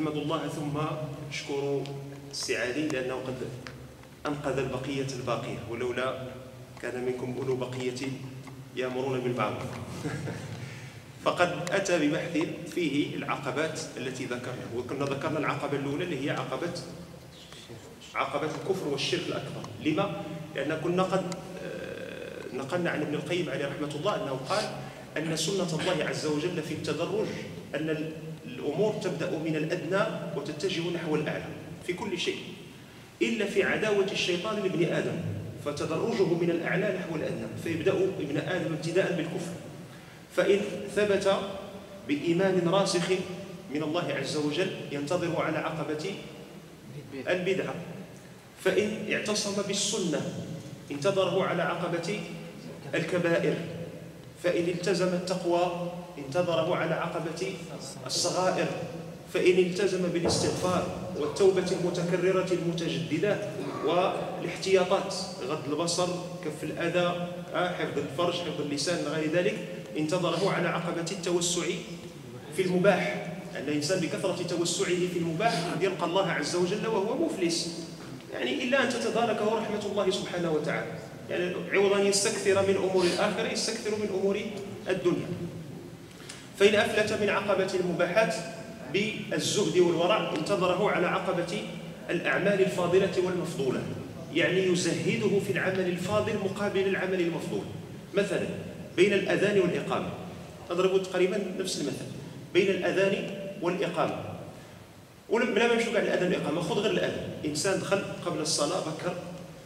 نحمد الله ثم نشكر السي علي لأنه قد أنقذ البقية الباقية ولولا كان منكم أولو بقية يأمرون بالمعروف. فقد أتى ببحث فيه العقبات التي ذكرنا وكنا ذكرنا العقبة الأولى اللي هي عقبه عقبة الكفر والشرك الأكبر. لما؟ لأن كنا قد آه، نقلنا عن ابن القيم عليه رحمة الله أنه قال أن سنة الله عز وجل في التدرج أن الأمور تبدأ من الأدنى وتتجه نحو الأعلى في كل شيء إلا في عداوة الشيطان لابن آدم فتدرجه من الأعلى نحو الأدنى فيبدأ ابن آدم ابتداء بالكفر. فإن ثبت بإيمان راسخ من الله عز وجل ينتظر على عقبة البدعة. فإن اعتصم بالسنة انتظره على عقبة الكبائر. فإن التزم التقوى انتظره على عقبة الصغائر فإن التزم بالاستغفار والتوبة المتكررة المتجددة والاحتياطات غض البصر كف الأذى آه، حفظ الفرج حفظ اللسان غير ذلك انتظره على عقبة التوسع في المباح. أن الإنسان بكثرة توسعه في المباح قد يلقى الله عز وجل وهو مفلس. يعني إلا أن تتداركه رحمة الله سبحانه وتعالى. يعني عوض أن يستكثر من أمور الآخرة يستكثر من أمور الدنيا. فإن أفلت من عقبة المباحات بالزهد والورع انتظره على عقبة الأعمال الفاضلة والمفضولة يعني يزهده في العمل الفاضل مقابل العمل المفضول. مثلا بين الأذان والإقامة. أضرب تقريبا نفس المثل. بين الأذان والإقامة. ولا ما نمشوا على الأذان والإقامة خذ غير الأذان. إنسان دخل قبل الصلاة بكر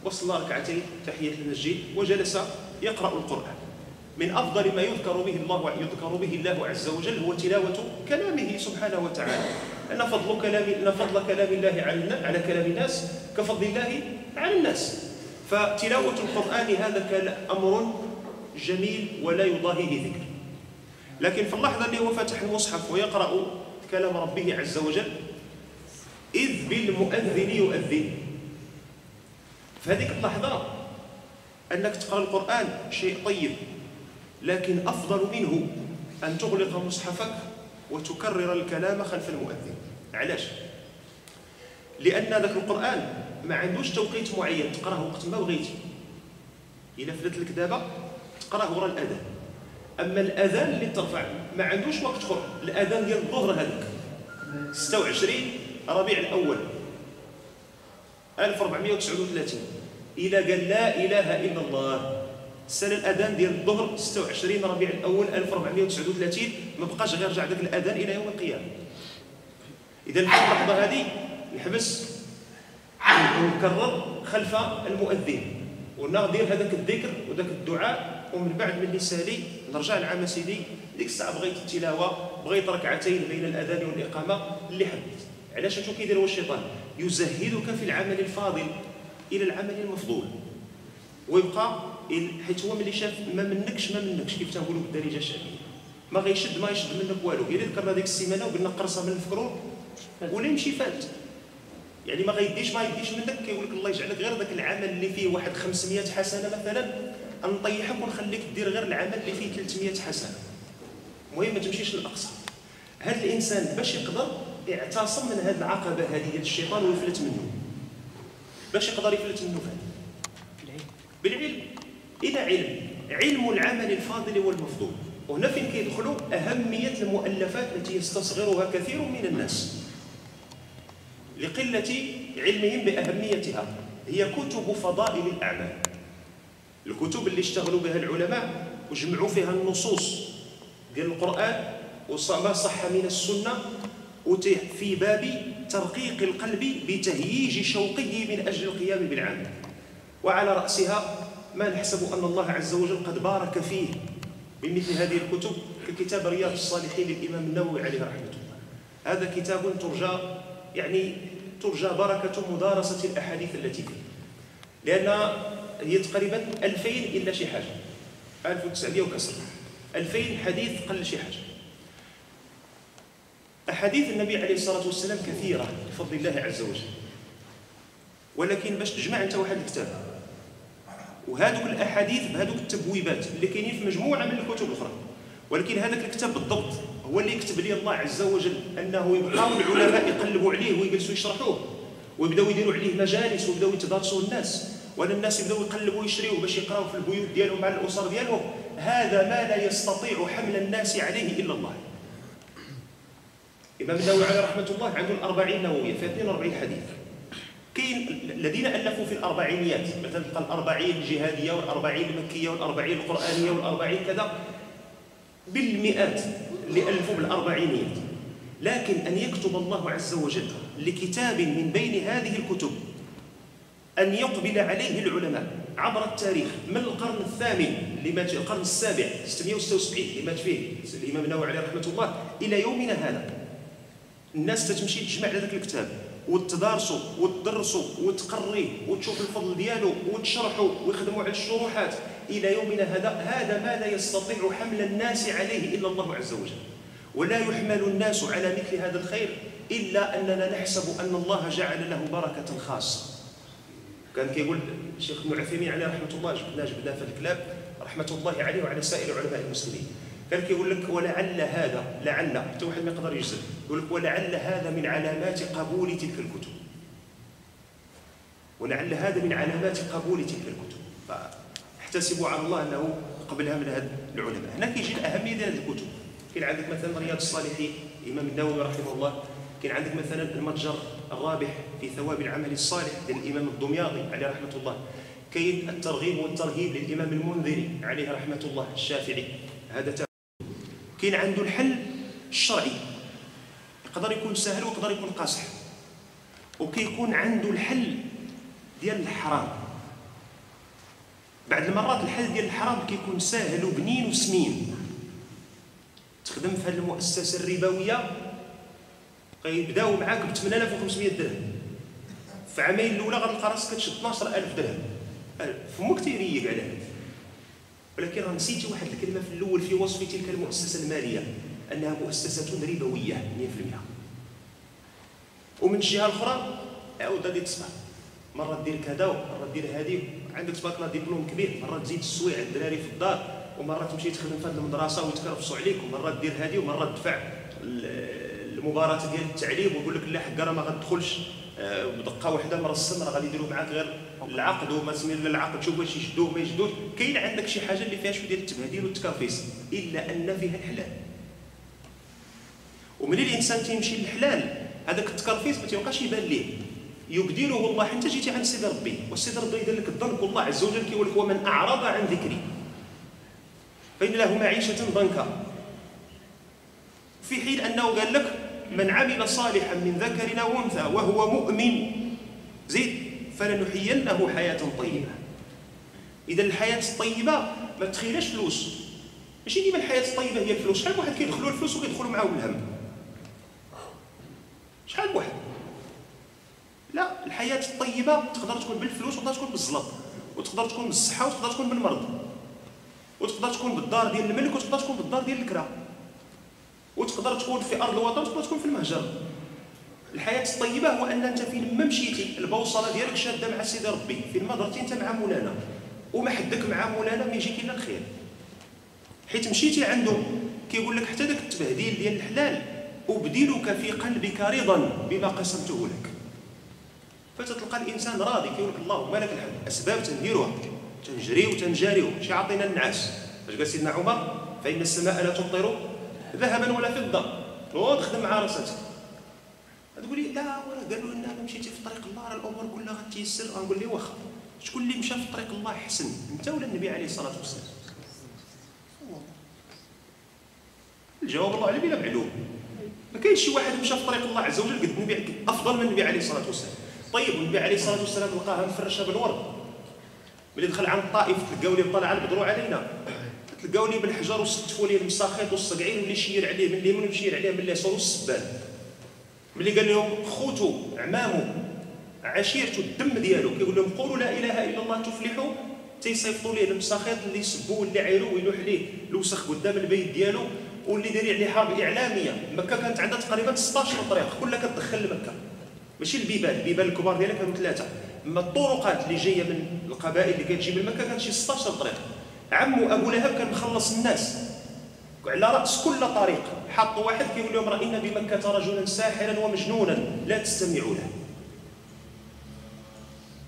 وصلى ركعتين تحية المسجد وجلس يقرأ القرآن. من أفضل ما يذكر به الله يذكر به الله عز وجل هو تلاوة كلامه سبحانه وتعالى. أن فضل كلام أن فضل كلام الله على على كلام الناس كفضل الله على الناس. فتلاوة القرآن هذا أمر جميل ولا يضاهيه ذكر. لكن في اللحظة اللي هو فاتح المصحف ويقرأ كلام ربه عز وجل إذ بالمؤذن يؤذن. في هذيك اللحظة أنك تقرأ القرآن شيء طيب. لكن أفضل منه أن تغلق مصحفك وتكرر الكلام خلف المؤذن. علاش؟ لأن ذاك القرآن ما عندوش توقيت معين. تقرأه وقت ما بغيتي. إلا فلت لك دابا تقرأه ورا الأذان. أما الأذان اللي ترفع ما عندوش وقت أخر. الأذان ديال الظهر هذاك. 26 ربيع الأول. 1439 إلى قال لا إله إلا الله. السنة الأذان ديال الظهر 26 ربيع الأول 1439 ما بقاش غير رجع ذاك الأذان إلى يوم القيامة. إذا في اللحظة هذه نحبس ونكرر خلف المؤذن. ونغدير هذاك الذكر وذاك الدعاء ومن بعد من سالي نرجع لعام سيدي. ديك الساعة بغيت التلاوة بغيت ركعتين بين الأذان والإقامة اللي حبيت. علاش شنو كيدير هو الشيطان؟ يزهدك في العمل الفاضل إلى العمل المفضول. ويبقى حيت هو ملي شاف ما منكش ما منكش كيف تنقولوا بالدارجة الشعبيه ما غيشد ما يشد منك والو. إلا ذكرنا ديك السيمانة وقلنا قرصه من الفكرون ولا يمشي فات. يعني ما غيديش ما يديش منك كيقول لك الله يجعلك غير ذاك العمل اللي فيه واحد 500 حسنة مثلا. نطيحك ونخليك دير غير العمل اللي فيه 300 حسنة. المهم ما تمشيش للأقصى. هذا الإنسان باش يقدر يعتصم من هذه العقبة هذه ديال الشيطان ويفلت منه. باش يقدر يفلت منه فين بالعلم. إلى علم علم العمل الفاضل والمفضول. وهنا فين كيدخلوا؟ أهمية المؤلفات التي يستصغرها كثير من الناس. لقلة علمهم بأهميتها هي كتب فضائل الأعمال. الكتب اللي اشتغلوا بها العلماء وجمعوا فيها النصوص ديال القرآن وما صح من السنة في باب ترقيق القلب بتهييج شوقه من أجل القيام بالعمل. وعلى رأسها ما نحسب أن الله عز وجل قد بارك فيه بمثل هذه الكتب ككتاب رياض الصالحين للإمام النووي عليه رحمة الله. هذا كتاب ترجى يعني ترجى بركة مدارسة الأحاديث التي فيه. لأن هي تقريبا 2000 إلا شي حاجة. 1900 وكسر. 2000 حديث قل شي حاجة. أحاديث النبي عليه الصلاة والسلام كثيرة بفضل الله عز وجل. ولكن باش تجمع أنت واحد الكتاب وهذوك الأحاديث بهذوك التبويبات اللي كاينين في مجموعة من الكتب الأخرى. ولكن هذاك الكتاب بالضبط هو اللي يكتب لي الله عز وجل أنه يبقاو العلماء يقلبوا عليه ويجلسوا يشرحوه. ويبداو يديروا عليه مجالس ويبداو يتدارسوا الناس. ولا الناس يبداو يقلبوا ويشريوه باش يقراوا في البيوت ديالهم مع الأسر ديالهم. هذا ما لا يستطيع حمل الناس عليه إلا الله. الامام النووي عليه رحمة الله عنده الأربعين نووية في 42 حديث. كاين الذين ألفوا في الأربعينيات مثلا تلقى الاربعين الجهاديه والأربعين المكيه والأربعين القرانيه والأربعين كذا بالمئات اللي ألفوا بالأربعينيات. لكن أن يكتب الله عز وجل لكتاب من بين هذه الكتب أن يقبل عليه العلماء عبر التاريخ من القرن الثامن مات القرن السابع 676 اللي مات فيه الإمام النووي عليه رحمة الله إلى يومنا هذا. الناس تتمشي تجمع على ذاك الكتاب. وتدارسوا وتدرسوا وتقريه وتشوف الفضل ديالو وتشرحوا ويخدموا على الشروحات إلى يومنا هذا هذا ما لا يستطيع حمل الناس عليه إلا الله عز وجل؟ ولا يحمل الناس على مثل هذا الخير إلا أننا نحسب أن الله جعل له بركة خاصة. كان كيقول الشيخ ابن عثيمين عليه رحمة الله جبناه جبناه في الكلاب رحمة الله عليه وعلى سائر علماء المسلمين. كان كيقول لك ولعل هذا لعل حتى واحد ما يقدر يجزم. يقول لك ولعل هذا من علامات قبول تلك الكتب. ولعل هذا من علامات قبول تلك الكتب. فاحتسبوا على الله أنه قبلها من هذا العلماء. هنا كيجي الأهمية ديال الكتب. كاين عندك مثلا رياض الصالحين الامام النووي رحمه الله. كاين عندك مثلا المتجر الرابح في ثواب العمل الصالح للامام الدمياطي عليه رحمة الله. كاين الترغيب والترهيب للإمام المنذري عليه رحمة الله الشافعي. هذا كاين عنده الحل الشرعي. يقدر يكون سهل ويقدر يكون قاصح. وكيكون عنده الحل ديال الحرام. بعد المرات الحل ديال الحرام كيكون ساهل وبنين وسمين. تخدم في هذه المؤسسة الربوية غيبداو معاك ب 8500 درهم. في عامين الأولى غتلقى راسك كتشد 12000 درهم. فمك تيريق على هذا ولكن راه نسيتي واحد الكلمة في الأول في وصف تلك المؤسسة المالية أنها مؤسسة ربوية 100% ومن الجهة الأخرى عاود غادي تسمع. مرة دير كذا ومره دير هذه. عندك تبارك الله دبلوم كبير. مرة تزيد السويع الدراري في الدار ومرة تمشي تخدم في هذه المدرسة ويتكرفصوا عليك ومرة دير هذه ومرة تدفع المباراة ديال التعليم ويقول لك لا حكا راه ما غتدخلش آه، بدقه واحدة من السن راه غادي يديروا معاك غير العقد وما سمي العقد. شوف واش يشدوه ما يشدوش. كاين عندك شي حاجة اللي فيها شوية ديال التبهديل والتكرفيس إلا أن فيها الحلال. وملي الإنسان تيمشي للحلال هذاك التكرفيس ما تيبقاش يبان ليه. يبدله الله حتى جيتي عند سيدي ربي والسيدي ربي يدير لك الضنك والله عز وجل كيقول لك ومن أعرض عن ذكري. فإن له معيشة ضنكا. في حين أنه قال لك من عمل صالحا من ذكر أو أنثى وهو مؤمن. زيد فلنحيينه حياة طيبة. إذا الحياة الطيبة ما تخيلش فلوس. ماشي ديما الحياة الطيبة هي الفلوس. شحال واحد كيدخلوا الفلوس وكيدخلوا معاهم الهم؟ شحال واحد؟ لا الحياة الطيبة تقدر تكون بالفلوس وتقدر تكون بالزلط وتقدر تكون بالصحة وتقدر تكون بالمرض وتقدر تكون بالدار ديال الملك وتقدر تكون بالدار ديال الكرا وتقدر تكون في أرض الوطن وتقدر تكون في المهجر. الحياة الطيبة هو أن أنت فين ما مشيتي البوصلة ديالك شادة مع سيدي ربي فين ما درتي أنت مع مولانا وما حدك مع مولانا ما يجيك إلا الخير. حيت مشيتي عنده كيقول لك حتى داك التبهديل ديال الحلال أبدلك في قلبك رضا بما قسمته لك. فتتلقى الإنسان راضي كيقول لك اللهم لك الحمد. اسباب تنديروها تنجري وتنجاريو شي عطينا النعاس. اش قال سيدنا عمر فإن السماء لا تمطر ذهبا ولا فضة. وتخدم مع راسك تقول لي لا ولا. قالوا لنا أنا مشيتي في طريق الله راه الأمور كلها غتيسر غنقول لي واخا. شكون اللي مشى في طريق الله حسن. أنت ولا النبي عليه الصلاة والسلام؟ الجواب الله عليه بلا معلوم. ما كاينش شي واحد مشى في طريق الله عز وجل قد النبي أفضل من النبي عليه الصلاة والسلام. طيب النبي عليه الصلاة والسلام لقاها مفرشة بالورد. ملي دخل عند الطائف تلقاو لي طلع البدر علينا. تلقاو لي بالحجر وستفوا ليه المساخيط والصقعين واللي شير عليه من اليمين ويشير عليه من اليسار والسبان ملي قال لهم خوتو عمامو عشيرته الدم ديالو. كيقول لهم قولوا لا إله إلا الله تفلحوا. تيصيفطوا ليه المساخيط اللي يسبوه واللي عيروا ويلوح ليه الوسخ قدام البيت ديالو واللي دايرين عليه حرب إعلامية. مكة كانت عندها تقريبا 16 طريق كلها كتدخل لمكة. ماشي البيبان البيبان الكبار ديالها كانوا ثلاثة. أما الطرقات اللي جاية من القبائل اللي كتجي من مكة كانت شي 16 طريق. عمو أبو لهب كان مخلص الناس. على رأس كل طريق. حطوا واحد كيقول لهم ان بمكة رجلا ساحرا ومجنونا. لا تستمعوا له.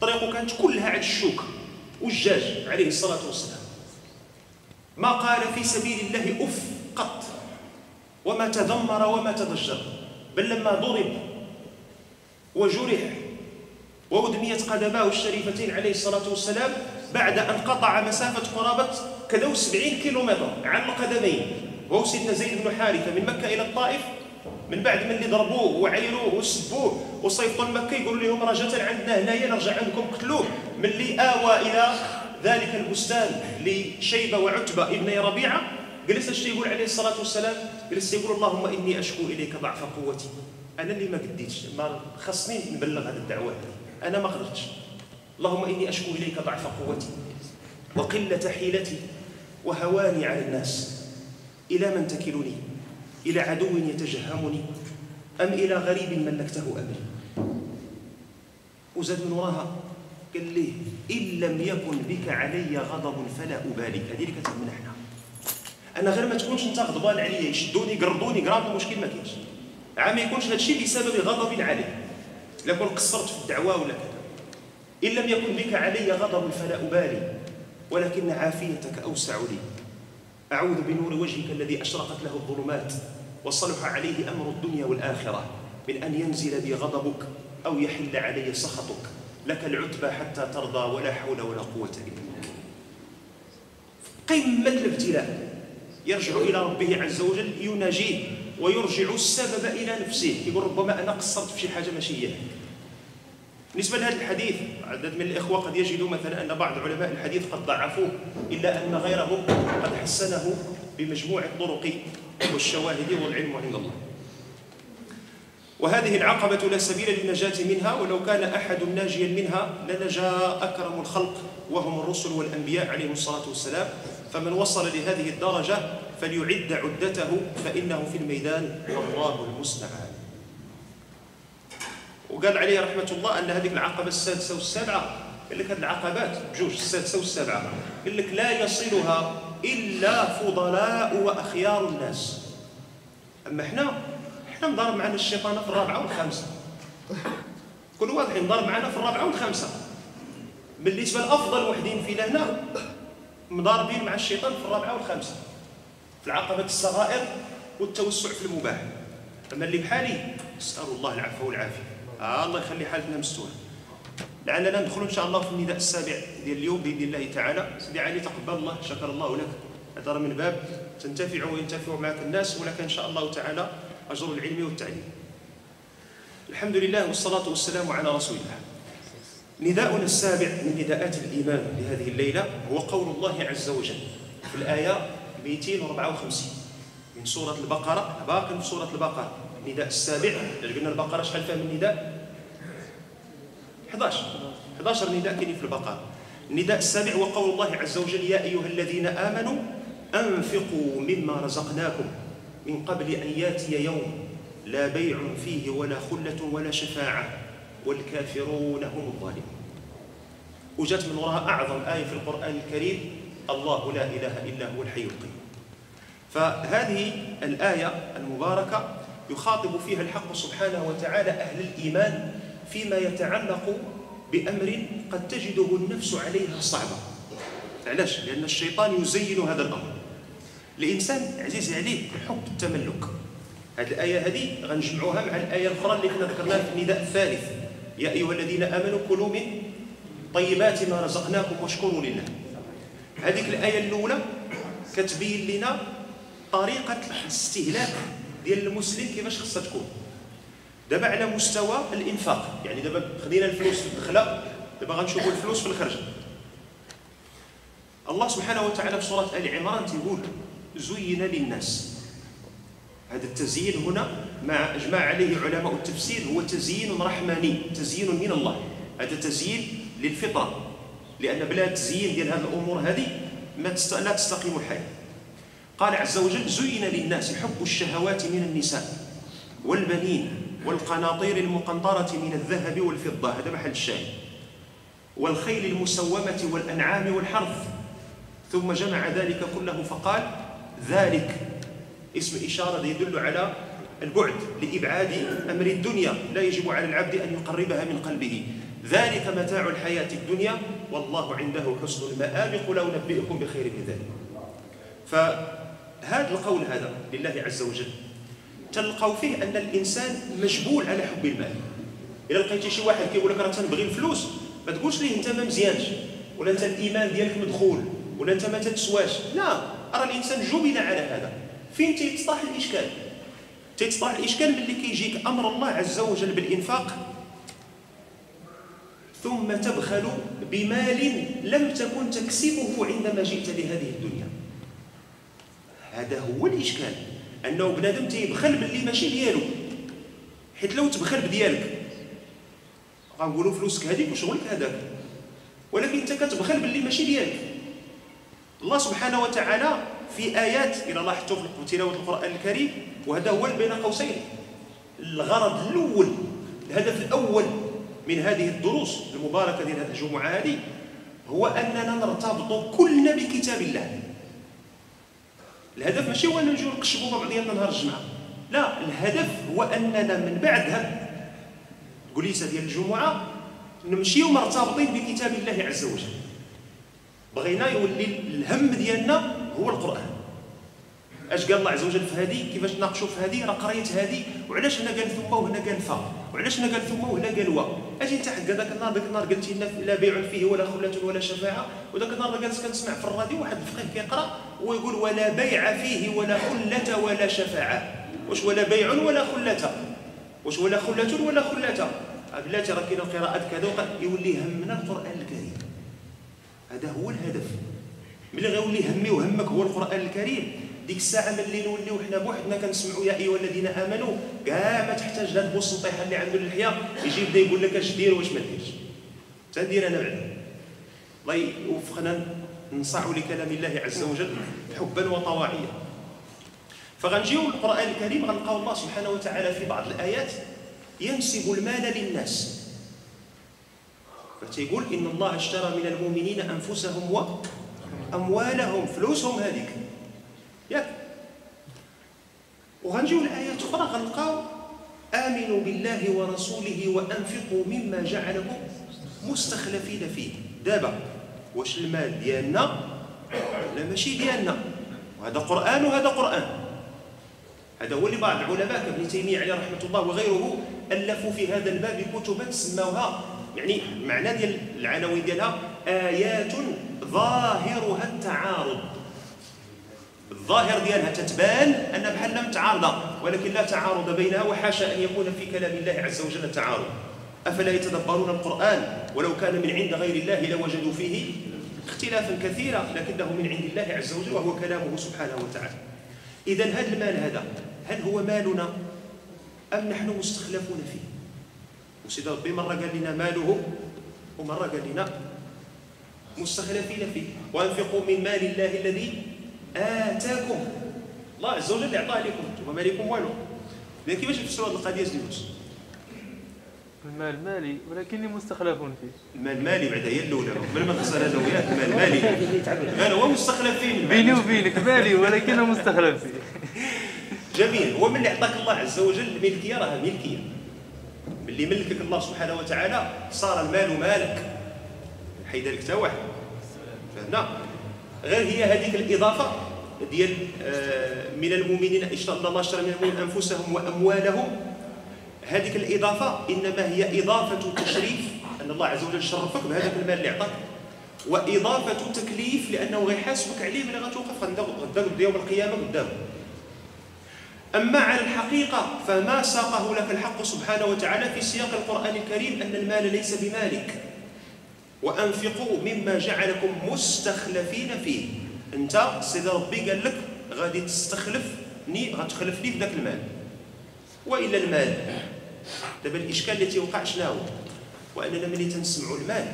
طريقه كانت كلها على الشوك. والجاج عليه الصلاة والسلام. ما قال في سبيل الله أف قط. وما تذمر وما تضجر. بل لما ضرب وجرح وأدميت قدماه الشريفتين عليه الصلاة والسلام بعد أن قطع مسافة قرابة كذا 70 كيلومتر عن القدمين وهو سيدنا زيد بن حارثة من مكة إلى الطائف. من بعد من اللي ضربوه وعيروه وسبوه وصيفطوا لمكة يقولوا لهم رجاء عندنا هنايا نرجع عندكم قتلوه. من اللي آوى إلى ذلك البستان لشيبة وعتبة ابني ربيعة. جلس إيش يقول عليه الصلاة والسلام جلس يقول اللهم إني أشكو إليك ضعف قوتي. أنا اللي ما قديتش ما خصني نبلغ هذه الدعوة. أنا ما قدرتش. اللهم إني أشكو إليك ضعف قوتي وقلة حيلتي وهواني على الناس. إلى من تكلني؟ إلى عدو يتجهمني؟ أم إلى غريب ملكته أمري؟ وزاد من وراها قال لي إن لم يكن بك علي غضب فلا أبالي. هذه اللي كتهمنا إحنا. أنا غير ما تكونش أنت غضبان عليا. يشدوني يقرضوني قرام المشكل ما كاينش. عا ما يكونش هذا الشيء بسبب غضب عليه لا قصرت في الدعوة ولا كذا. إن لم يكن بك علي غضب فلا أبالي ولكن عافيتك أوسع لي. أعوذ بنور وجهك الذي أشرقت له الظلمات وصلح عليه أمر الدنيا والآخرة. من أن ينزل بي غضبك أو يحل علي سخطك لك العتبى حتى ترضى ولا حول ولا قوة إلا بك قمة الابتلاء. يرجع إلى ربه عز وجل يناجيه ويرجع السبب إلى نفسه. يقول ربما أنا قصرت في شي حاجة ماشي هي بالنسبة لهذا الحديث عدد من الإخوة قد يجدوا مثلا أن بعض علماء الحديث قد ضعفوه إلا أن غيرهم قد حسنه بمجموع الطرق والشواهد والعلم عند الله. وهذه العقبة لا سبيل للنجاة منها ولو كان أحد ناجيا منها لنجا أكرم الخلق وهم الرسل والأنبياء عليهم الصلاة والسلام. فمن وصل لهذه الدرجة فليعد عدته فإنه في الميدان والله المستعان. وقال عليه رحمة الله أن هذه العقبة السادسة والسابعة. قال لك هذه العقبات بجوج السادسة والسابعة. قال لك لا يصلها إلا فضلاء وأخيار الناس. أما إحنا إحنا مضارب معنا الشيطان في الرابعة والخامسة. كل واضح مضارب معنا في الرابعة والخامسة. بالنسبة لأفضل وحدين فينا هنا مضاربين مع الشيطان في الرابعة والخامسة. في العقبة الصغائر والتوسع في المباح. أما اللي بحالي نسأل الله العفو والعافية. آه الله يخلي حالتنا مستورة. لعلنا ندخل إن شاء الله في النداء السابع ديال اليوم بإذن الله تعالى. سيدي علي تقبل الله شكر الله لك. هذا من باب تنتفع وينتفع معك الناس ولك إن شاء الله تعالى أجر العلم والتعليم. الحمد لله والصلاة والسلام على رسول الله. نداؤنا السابع من نداءات الإيمان لهذه الليلة هو قول الله عز وجل في الآية 254 من سورة البقرة. باقي في سورة البقرة. النداء السابع. قلنا البقرة شحال فيها من نداء؟ 11 11 نداء كاين في البقرة. النداء السابع هو قول الله عز وجل يا أيها الذين آمنوا أنفقوا مما رزقناكم من قبل أن يأتي يوم لا بيع فيه ولا خلة ولا شفاعة والكافرون هم الظالمون. وجات من وراها أعظم آية في القرآن الكريم الله لا إله إلا هو الحي القيوم. فهذه الآية المباركة يخاطب فيها الحق سبحانه وتعالى أهل الإيمان فيما يتعلق بأمر قد تجده النفس عليها صعبة. علاش؟ لأن الشيطان يزين هذا الأمر. الإنسان عزيز عليه حب التملك. هذه الآية هذه غنجمعوها مع الآية الأخرى اللي كنا ذكرناها في النداء الثالث. يا أيها الذين آمنوا كلوا من طيبات ما رزقناكم واشكروا لله. هذيك الآية الأولى كتبين لنا طريقة الاستهلاك ديال المسلم كيفاش خصها تكون. دابا على مستوى الإنفاق. يعني دابا خدينا الفلوس في الدخلة دابا غنشوفوا الفلوس في الخرجه الله سبحانه وتعالى في سورة آل عمران تيقول زين للناس. هذا التزيين هنا مع إجماع عليه علماء التفسير هو تزيين رحماني تزيين من الله. هذا تزيين للفطرة. لأن بلا تزيين ديال هذه الأمور هذه ما لا تستقيم الحياة قال عز وجل زين للناس حب الشهوات من النساء والبنين والقناطير المقنطرة من الذهب والفضة. هذا محل الشاهد. والخيل المسومة والأنعام والحرث. ثم جمع ذلك كله فقال ذلك. اسم إشارة يدل على البعد لإبعاد أمر الدنيا. لا يجب على العبد أن يقربها من قلبه. ذلك متاع الحياة الدنيا. والله عنده حسن المآب. قل أنبئكم بخير من ذلك. فهذا القول هذا لله عز وجل. تلقوا فيه أن الإنسان مجبول على حب المال. إذا لقيتي شي واحد كيقول لك راه تنبغي الفلوس ما تقولش ليه أنت ما مزيانش ولا أنت الإيمان ديالك مدخول ولا أنت ما تتسواش. لا راه الإنسان جبل على هذا. فين تيتصلح الإشكال؟ تيتصلح الإشكال ملي كيجيك أمر الله عز وجل بالإنفاق؟ ثم تبخل بمال لم تكن تكسبه عندما جئت لهذه الدنيا. هذا هو الإشكال أنه بنادم تيبخل باللي ماشي ديالو حيت لو تبخل بديالك غنقولوا فلوسك هذيك وشغلك هذاك ولكن أنت كتبخل باللي ماشي ديالك. الله سبحانه وتعالى في آيات إلى لاحظتوا في تلاوة القرآن الكريم وهذا هو بين قوسين الغرض الأول الهدف الأول من هذه الدروس المباركة ديال هذه الجمعة هذه هو أننا نرتبط كلنا بكتاب الله. الهدف ماشي هو ان نجيو نقشبوا بعضياتنا نهار الجمعة. لا الهدف هو أننا من بعد هذا الكليسه ديال الجمعة نمشيو مرتبطين بكتاب الله عز وجل. بغينا يولي الهم ديالنا هو القرآن. اش قال الله عز وجل في هذه؟ كيفاش ناقشوا في هذه؟ راه قريت هذه. وعلاش هنا قال ثم وهنا قال فا؟ وعلاش هنا قال ثم وهنا قال وا؟ أجي انت حق هذاك النهار ذاك النهار قلتي لنا لا بيع فيه ولا خله ولا شفاعة وذاك النهار جالس كنسمع في الراديو واحد الفقيه كيقرأ ويقول ولا بيع فيه ولا خلة ولا شفاعة. واش ولا بيع ولا خلة؟ واش ولا خلة ولا خلة؟ بلاتي راه كاين القراءات كذا يولي همنا القرآن الكريم. هذا هو الهدف. ملي غيولي همي وهمك هو القرآن الكريم. ديك الساعة ملي نوليو حنا بوحدنا كنسمعوا يا أيها الذين آمنوا كاع ما تحتاج لهاد بوس الطيحة اللي عنده اللحيه يجي يبدا يقول لك اش دير واش ما ديرش. تندير أنا بعدا الله يوفقنا ننصاع لكلام الله عز وجل حبا وطواعيا. فغنجيو القران الكريم غنلقاو الله سبحانه وتعالى في بعض الآيات ينسب المال للناس. فتيقول إن الله اشترى من المؤمنين أنفسهم وأموالهم فلوسهم هذيك. ياك وغنجيو الآيات أخرى غنلقاو آمنوا بالله ورسوله وأنفقوا مما جعلكم مستخلفين فيه. دابا واش المال ديالنا؟ لا ماشي ديالنا. وهذا قرآن وهذا قرآن. هذا هو اللي بعض العلماء كابن تيمية عليه رحمة الله وغيره ألفوا في هذا الباب كتبا سموها يعني معنى ديال العناوين ديالها آيات ظاهرها التعارض. الظاهر ديالها تتبان أن بحال متعارضه ولكن لا تعارض بينها وحاشا أن يكون في كلام الله عز وجل تعارض. أفلا يتدبرون القرآن؟ ولو كان من عند غير الله لوجدوا فيه اختلافا كثيرا لكنه من عند الله عز وجل وهو كلامه سبحانه وتعالى. اذا هذا المال هذا هل هو مالنا؟ أم نحن مستخلفون فيه؟ وسيدي ربي مرة قال لنا ماله ومرة قال لنا مستخلفين فيه. وأنفقوا من مال الله الذي آتاكم. الله عز وجل أعطاه لكم. وما مالكم والو. لكن كيفاش تفسروا هذه القضية زيوس المال مالي ولكني مستخلف فيه. المال مالي بعدا هي الأولى. قبل ما نخسر أنا وياك المال مالي. غير هو مستخلف فيه. بيني وبينك مالي ولكنه مستخلف فيه. جميل. هو من اللي اعطاك الله عز وجل الملكيه راها ملكية. ملي ملكك الله سبحانه وتعالى صار المال مالك. حيد لك حتى واحد. فهمنا؟ غير هي هذيك الإضافة ديال آه، من المؤمنين اشترى الله اشترى من المؤمنين أنفسهم وأموالهم. هذيك الإضافة إنما هي إضافة تشريف أن الله عز وجل شرفك بهذاك المال اللي اعطاك وإضافة تكليف لأنه غيحاسبك عليه ملي غتوقف غدا يوم القيامة قدامه أما على الحقيقة فما ساقه لك الحق سبحانه وتعالى في سياق القرآن الكريم أن المال ليس بمالك. وأنفقوا مما جعلكم مستخلفين فيه. أنت سيدي ربي قال لك غادي تستخلفني غتخلفني في ذاك المال. وإلا المال. دابا الإشكال اللي تيوقع شنو وأننا ملي تنسمعوا المال.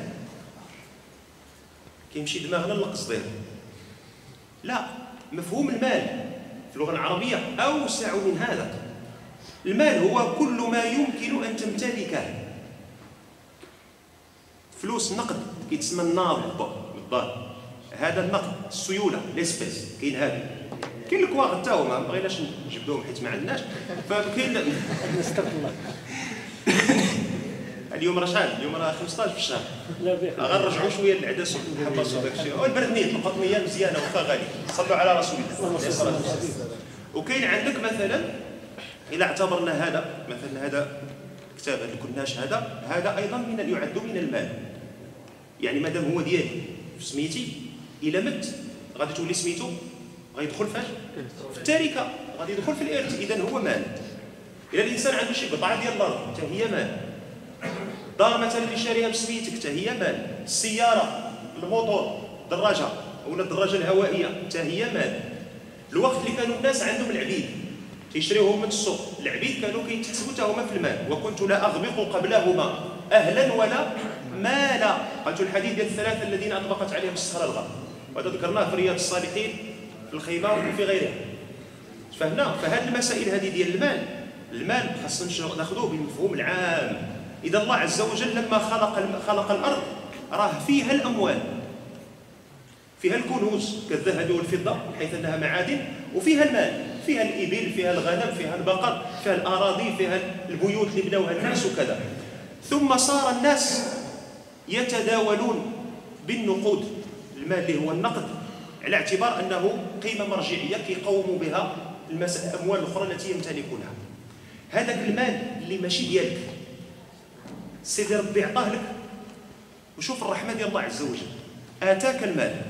كيمشي دماغنا للقصدير لا مفهوم المال في اللغة العربية أوسع من هذا. المال هو كل ما يمكن أن تمتلكه. فلوس نقد. كيتسمى النار بالضاد هذا النقد السيولة ليسبيس. كاين هذا. كاين الكواغ حتى هما ما بغيناش نجبدوهم حيت ما عندناش. فكاين نستغفر الله اليوم راه شحال؟ اليوم راه 15 في الشهر. غنرجعوا شوية للعدس ونحبسوا داك الشيء والبرد نيت القطنيه مزيانة وفا غالي. صلوا على رسول الله. عليه الصلاه والسلام وكاين عندك مثلا إلى اعتبرنا هذا مثلا هذا كتاب هذا الكناش هذا هذا أيضا من يعد من المال. يعني مادام هو ديالي في سميتي إلى مت غادي تولي سميتو غيدخل فاش في التركة غادي يدخل في الإرث اذا هو مال. إلى الإنسان عنده شي قطعة ديال الأرض حتى هي مال. دار مثلا اللي شاريها بسميتك حتى هي مال. السيارة الموتور الدراجة ولا الدراجة الهوائية حتى هي مال. الوقت اللي كانوا الناس عندهم العبيد تيشريوهم من السوق العبيد كانوا كيتحسبوا حتى هما في المال. وكنت لا أغبق قبلهما أهلا ولا مالا قلت الحديث؟ ديال الثلاثة الذين أطبقت عليهم السهره الغرب وهذا ذكرناه في رياض الصالحين في الخيمه وفي غيرها فهمنا فهذه المسائل هذه ديال المال. المال خاصنا ناخذوه بالمفهوم العام. إذا الله عز وجل لما خلق خلق الأرض راه فيها الأموال. فيها الكنوز كالذهب والفضة حيث أنها معادن. وفيها المال. فيها الإبل فيها الغنم فيها البقر فيها الأراضي فيها البيوت اللي بنوها الناس وكذا. ثم صار الناس يتداولون بالنقود. المال اللي هو النقد على اعتبار أنه قيمة مرجعية كيقوموا بها الأموال الأخرى التي يمتلكونها. هذاك المال اللي ماشي ديالك سيدي ربي عطاه لك. وشوف الرحمة ديال الله عز وجل. آتاك المال.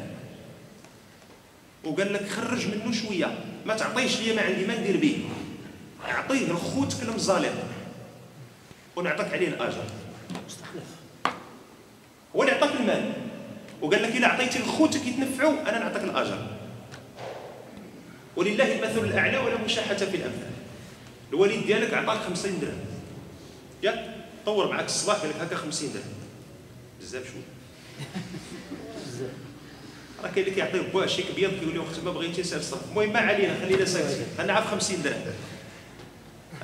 وقال لك خرج منه شوية ما تعطيش لي ما عندي ما ندير به أعطيه لخوتك المزالق ونعطيك عليه الأجر. مستخلف هو اللي عطاك المال. وقال لك الا عطيتي لخوتك يتنفعوا أنا نعطيك الأجر. ولله المثل الأعلى ولا مشاحة في الأمثال. الوالد ديالك عطاك 50 درهم. ياك طور معك الصباح قال لك هكا 50 درهم. بزاف شوية. بزاف راه كاين اللي كيعطيه بواه شيك بيض كيقول له أختي ما بغيتي سير صرف المهم ما علينا خلينا ساكتين. أنا عارف 50 درهم.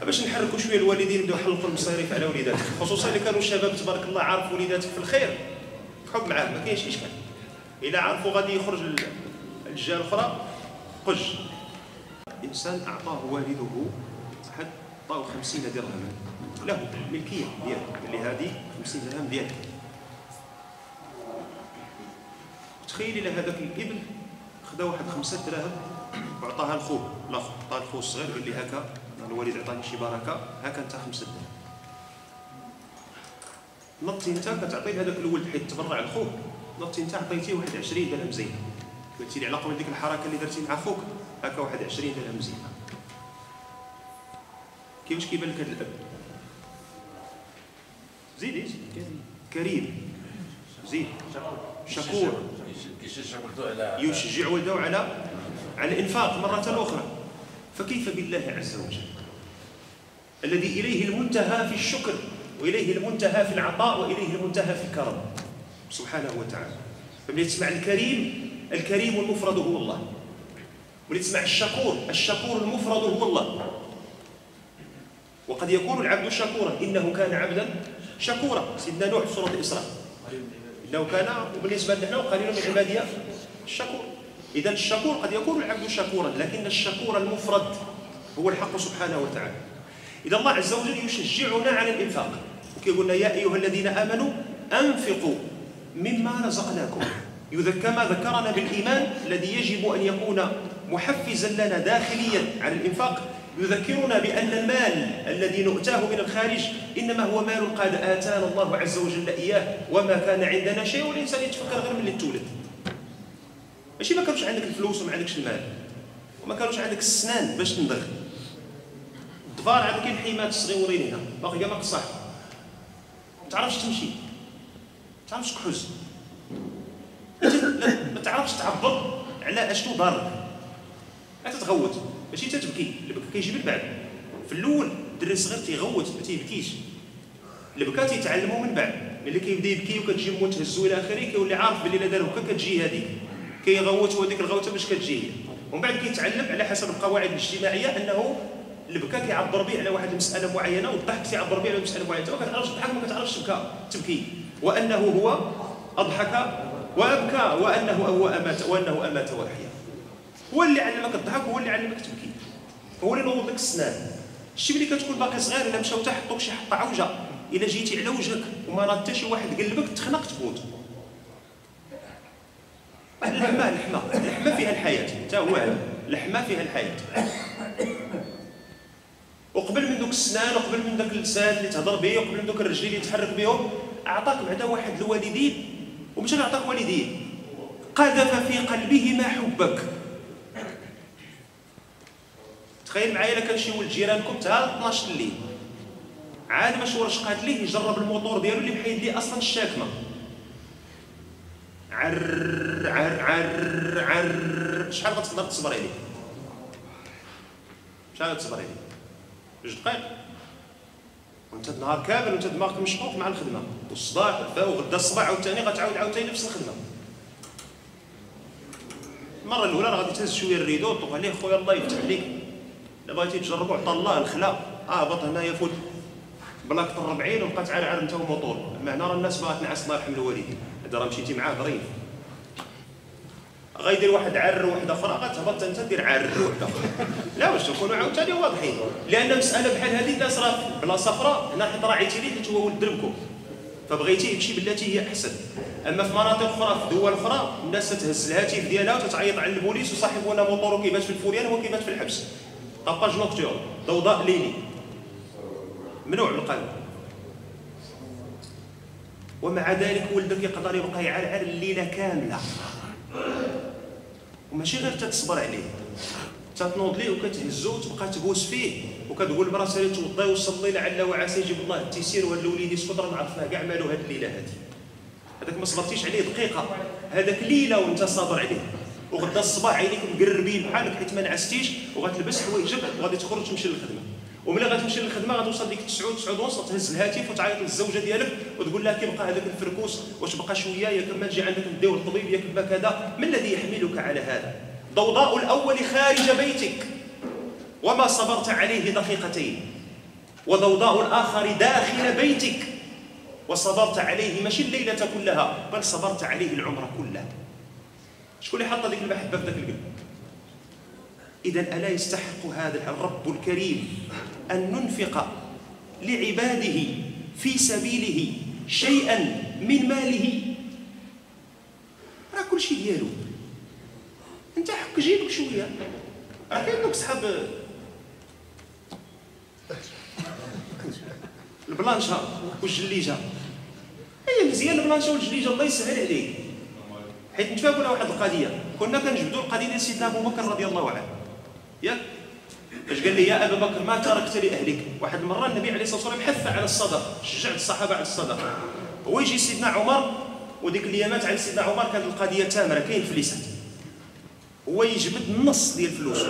باش نحركوا شوية الوالدين يبداو يحلقوا المصاريف على وليداتهم خصوصا اللي كانوا شباب تبارك الله عارف وليداتك في الخير. حب معاه ما كاينش إشكال. الا عرفوا غادي يخرج ال- الجهة الأخرى قج. انسان أعطاه والده واحد عطاه 50 درهما له ملكية ديالو اللي هذه 50 درهم ديالك تخيل إلى هذاك الإبن خدا واحد خمسة دراهم وعطاها لخوه الآخر عطاها لخوه الصغير قال لي هكا الوالد عطاني شي بركة هكا أنت خمسة دراهم نطي انت كتعطي لهذاك الولد حيت تبرع لخوه نطي انت عطيتيه واحد 20 درهم زين. قلتي لي على قبل ديك الحركة اللي درتي مع خوك هكا واحد 20 درهم زين. كيفاش كيبان لك هذا الأب؟ زيدي كريم. زين. شكور يشجع ولده على على الإنفاق مرة أخرى. فكيف بالله عز وجل؟ الذي إليه المنتهى في الشكر. وإليه المنتهى في العطاء وإليه المنتهى في الكرم. سبحانه وتعالى. فمن تسمع الكريم الكريم المفرد هو الله. واللي تسمع الشكور الشكور المفرد هو الله. وقد يكون العبد شكورا. إنه كان عبدا شكورا. سيدنا نوح في سورة الاسراء إنه كان وبالنسبة لنا قليل من عبادي الشكور اذا الشكور قد يكون العبد شكورا لكن الشكور المفرد هو الحق سبحانه وتعالى. إذا الله عز وجل يشجعنا على الإنفاق. وكيقول لنا يا أيها الذين آمنوا أنفقوا مما رزقناكم. كما ذكرنا بالإيمان الذي يجب أن يكون محفزا لنا داخليا على الإنفاق. يذكرنا بأن المال الذي نؤتاه من الخارج إنما هو مال قد آتانا الله عز وجل إياه وما كان عندنا شيء والإنسان يتفكر غير ملي تولد. ماشي ما كانش عندك الفلوس وما عندكش المال وما كانوش عندك السنان باش تنضغ. الضفار عاد كاين حيمات صغيورين هنا باقي ما قصاح ما تعرفش تمشي؟ ما تعرفش لا- ما تعرفش تعبر على أشنو دارك لا تتغوت ماشي تتبكي. البكا كيجي من بعد. في الأول الدري الصغير تيغوت ما تيبكيش. البكا تيتعلموا من بعد. ملي كيبدا يبكي وكتجي مو تهزو إلى آخره كيولي عارف باللي لا دار بكا كتجي هذيك كيغوت وهذيك الغوته باش كتجي ومن بعد كيتعلم على حسب القواعد الاجتماعية أنه البكا كيعبر به على واحد المساله معينة والضحك كيعبر به على مسألة معينة. انت ما كتعرفش تضحك ما كتعرفش تبكى. تبكي. وأنه هو أضحك وأبكى. وأنه هو أمات وأنه أمات وأحيا. هو اللي علمك الضحك هو اللي علمك تبكي. هو اللي نوض لك السنان. شتي ملي كتكون باقي صغير إلا مشاو حتى حطوك شي حطة عوجة إلا جيتي على وجهك وما راه حتى شي واحد قلبك تخنق تموت اللحمه اللحمه اللحمه فيها الحياة حتى هو اللحمه فيها الحياة وقبل من دوك السنان وقبل من داك اللسان اللي تهضر به وقبل من دوك الرجلين اللي تحرك بهم اعطاك بعدا واحد الوالدين. ومش غير عطاك والدين. قذف في قلبهما حبك. تخيل معايا كان شي ولد جيرانكم تا 12 الليل. عاد ما شورشقات ليه يجرب الموتور ديالو اللي محيد ليه أصلا الشاكمة. عر عر عر عر. شحال غتقدر تصبر عليه شحال غتصبر عليه جوج دقائق وانت النهار كامل وانت دماغك مشطوط مع الخدمة. والصداع والفا وغدا الصباح عاوتاني غتعاود عاوتاني نفس الخدمة. المرة الأولى راه غادي تهز شوية ال rideau وتطوق عليه خويا الله يفتح عليك. إلا بغيتي تجربوا عطا الله الخلا اهبط هنايا فوت plaque 40 وبقى تعرعر انت وموطور هنا راه الناس باغا تنعس الله يرحم الوالدين. هذا راه مشيتي معاه ظريف غيدير واحد عر وحدة أخرى غتهبط انت دير عر وحدة أخرى. لا باش نكونوا عاوتاني واضحين. لأن مساله بحال هذه الناس راه بلاصه أخرى هنا حيت راعيتي ليه حيت هو ولد دربكم فبغيتي يمشي بالتي هي أحسن. أما في مناطق أخرى في دول أخرى الناس تهز الهاتف ديالها وتتعيط على البوليس وصاحبنا موطورو كيبات في الفوريان هو كيبات في الحبس. tapage nocturne ضوضاء ليلي. ممنوع بالقانون ومع ذلك ولدك يقدر يبقى يعرعر الليلة كاملة. وماشي غير تتصبر عليه. تتنوض ليه وكتهزو وتبقى تبوس فيه وكتقول براسها توضي وصلي لعل وعسى يجيب الله التيسير ولا الوليد يسكت راه نعرفها كاع مالو هاد الليلة هادي. هذاك ما صبرتيش عليه دقيقة. هذاك ليلة وانت صابر عليه. وغدا الصباح عينيك مقربين بحالك حيت ما نعستيش وغتلبس حوايجك وغادي تخرج تمشي للخدمة. وملي غتمشي للخدمة غتوصل ديك 9 9 ونص تهز الهاتف وتعيط للزوجة ديالك وتقول لها كيبقى هذاك الفركوس واش بقى شوية ياك ما تجي عندك نديو الطبيب ياك ما كذا ما الذي يحملك على هذا؟ ضوضاء الأول خارج بيتك. وما صبرت عليه دقيقتين. وضوضاء الآخر داخل بيتك. وصبرت عليه ماشي الليلة كلها بل صبرت عليه العمر كله. شكون اللي حط هذيك المحبة في ذاك القلب؟ اذا ألا يستحق هذا الرب الكريم. أن ننفق لعباده في سبيله شيئا من ماله. راه كل شيء ديالو. أنت حك جيبك شوية. راه كاين دوك صحاب البلانشا والجليجة. هي مزيان البلانشا والجليجة الله يسهل عليك. حيت نتفاهموا على واحد القضية. كنا كنجبدوا القضية ديال سيدنا أبو بكر رضي الله عنه. ياك فاش قال لي؟ يا أبا بكر ما تركت لأهلك. واحد المره النبي عليه الصلاة والسلام حث على الصدقه شجع الصحابة على الصدقه هو يجي سيدنا عمر وديك الايامات على سيدنا عمر كانت القضية تامرة. كاين فليسات هو يجبد النص ديال الفلوس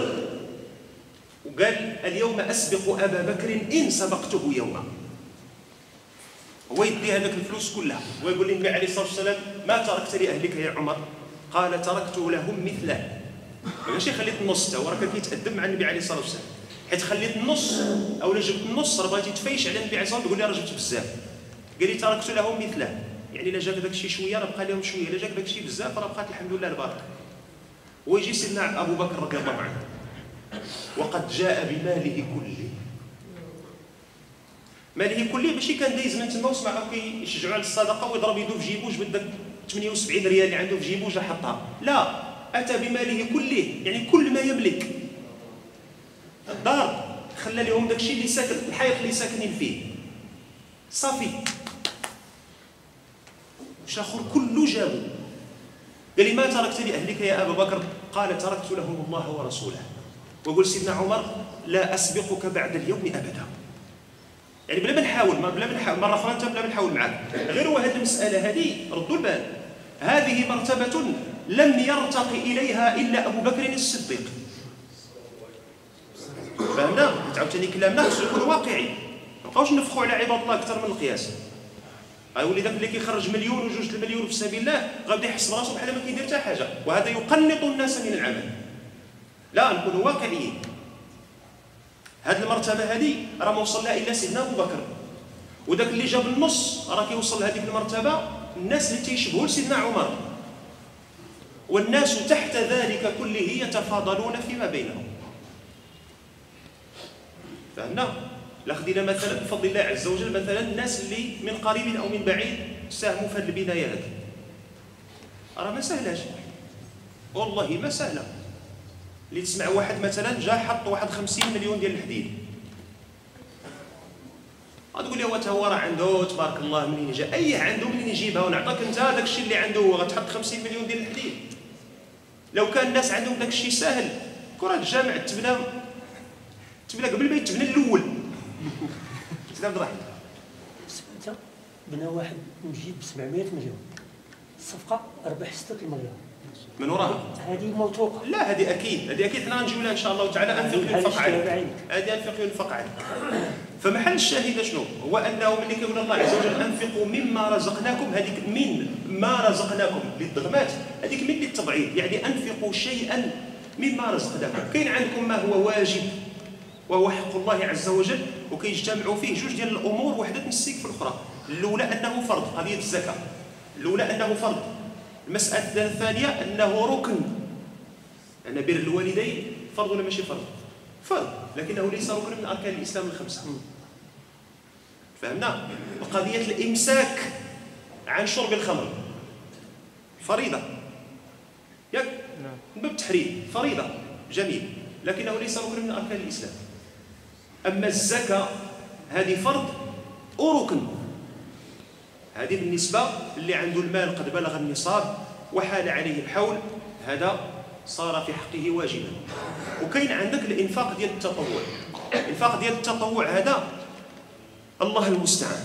وقال اليوم أسبق أبا بكر إن سبقته يوما. هو يدي هذاك الفلوس كلها. ويقول للنبي عليه الصلاة والسلام ما تركت لأهلك يا عمر. قال تركت لهم مثله. ماشي خليت النص هو راه كان كيتادب مع النبي عليه الصلاة والسلام. حيت خليت النص أو جبت النص راه بغيتي تفيش على النبي عليه الصلاة والسلام تقول لي راه جبت بزاف. قال لي تركت لهم مثله. يعني الا جاك داك الشيء شوية راه بقى لهم شوية. الا جاك داك الشيء بزاف راه بقات الحمد لله البركة. ويجي سيدنا أبو بكر رضي الله عنه. وقد جاء بماله كله. ماله كله ماشي كان دايز من تما وسمعوا كيشجعوا على الصدقة ويضرب يدو في جيبو جبد داك 78 ريال اللي عنده في جيبو جا حطها. لا. أتى بماله كله يعني كل ما يملك الدار خلى لهم داك الشيء اللي ساكن الحيط اللي ساكنين فيه. صافي. واش آخر؟ كله جابوا قال لي ما تركت لأهلك يا ابا بكر؟ قال تركت لهم الله ورسوله. ويقول سيدنا عمر لا أسبقك بعد اليوم أبدا. يعني بلا ما نحاول بلا ما نحاول مره أخرى انت بلا ما نحاول معاك. غير هو هذه المسألة هذه ردوا البال. هذه مرتبة لم يرتق إليها إلا أبو بكر الصديق. فهمنا؟ عاوتاني كلامنا خصو يكون واقعي. ما نبقاوش نفخوا على عباد الله أكثر من القياس. غيولي داك اللي كيخرج مليون وجوج المليون في سبيل الله غادي يحس براسو بحال ما كيدير حتى حاجة. وهذا يقنط الناس من العمل. لا نكونوا واقعيين. هذه المرتبة هذه راه ما وصل لها إلا سيدنا أبو بكر. وداك اللي جاب النص راه كيوصل لهذيك المرتبة الناس اللي تيشبهوا لسيدنا عمر. والناس تحت ذلك كله يتفاضلون فيما بينهم. فهمنا؟ لا خدينا مثلا بفضل الله عز وجل مثلا الناس اللي من قريب أو من بعيد ساهموا في هذه هذه راه ما سهلاش والله ما سهله اللي تسمع واحد مثلا جا حط واحد 50 مليون ديال الحديد. غتقول لي هو تا هو راه عنده تبارك الله منين جا اي عنده منين يجيبها؟ ونعطيك أنت داك الشيء اللي عنده هو غتحط 50 مليون ديال الحديد. لو كان الناس عندهم داك الشيء ساهل. كرة الجامع تبنى تبنى قبل ما يتبنى الأول. سلام الرحمه انت بنى واحد مسجد ب 700 مليون الصفقه ربح 6 المليون من وراها؟ هذه موثوقة. لا هذه أكيد. هذه أكيد. حنا نجيو لها إن شاء الله تعالى انفق ينفق عليك. هذه انفق ينفق عليك فمحل الشاهد شنو؟ هو أنه ملي كيقول الله عز وجل أنفقوا مما رزقناكم. هذيك من ما رزقناكم للضغمات هذيك من للتبعيض يعني أنفقوا شيئا مما رزقناكم. كاين عندكم ما هو واجب وهو حق الله عز وجل وكيجتمعوا فيه جوج ديال الأمور وحدة تنسيك في الأخرى. الأولى أنه فرض قضية الزكاة. الأولى أنه فرض. المسألة الثانية أنه ركن. أن بر الوالدين فرض ولا ماشي فرض؟ فرض لكنه ليس ركن من أركان الإسلام الخمسة. فهمنا؟ وقضية الإمساك عن شرب الخمر. فريضة. ياك؟ نعم. من باب التحريم فريضة. جميل. لكنه ليس ركن من أركان الإسلام. أما الزكاة هذه فرض وركن هذه بالنسبة اللي عنده المال قد بلغ النصاب وحال عليه الحول هذا صار في حقه واجبا. وكاين عندك الإنفاق ديال التطوع. الإنفاق ديال التطوع هذا الله المستعان.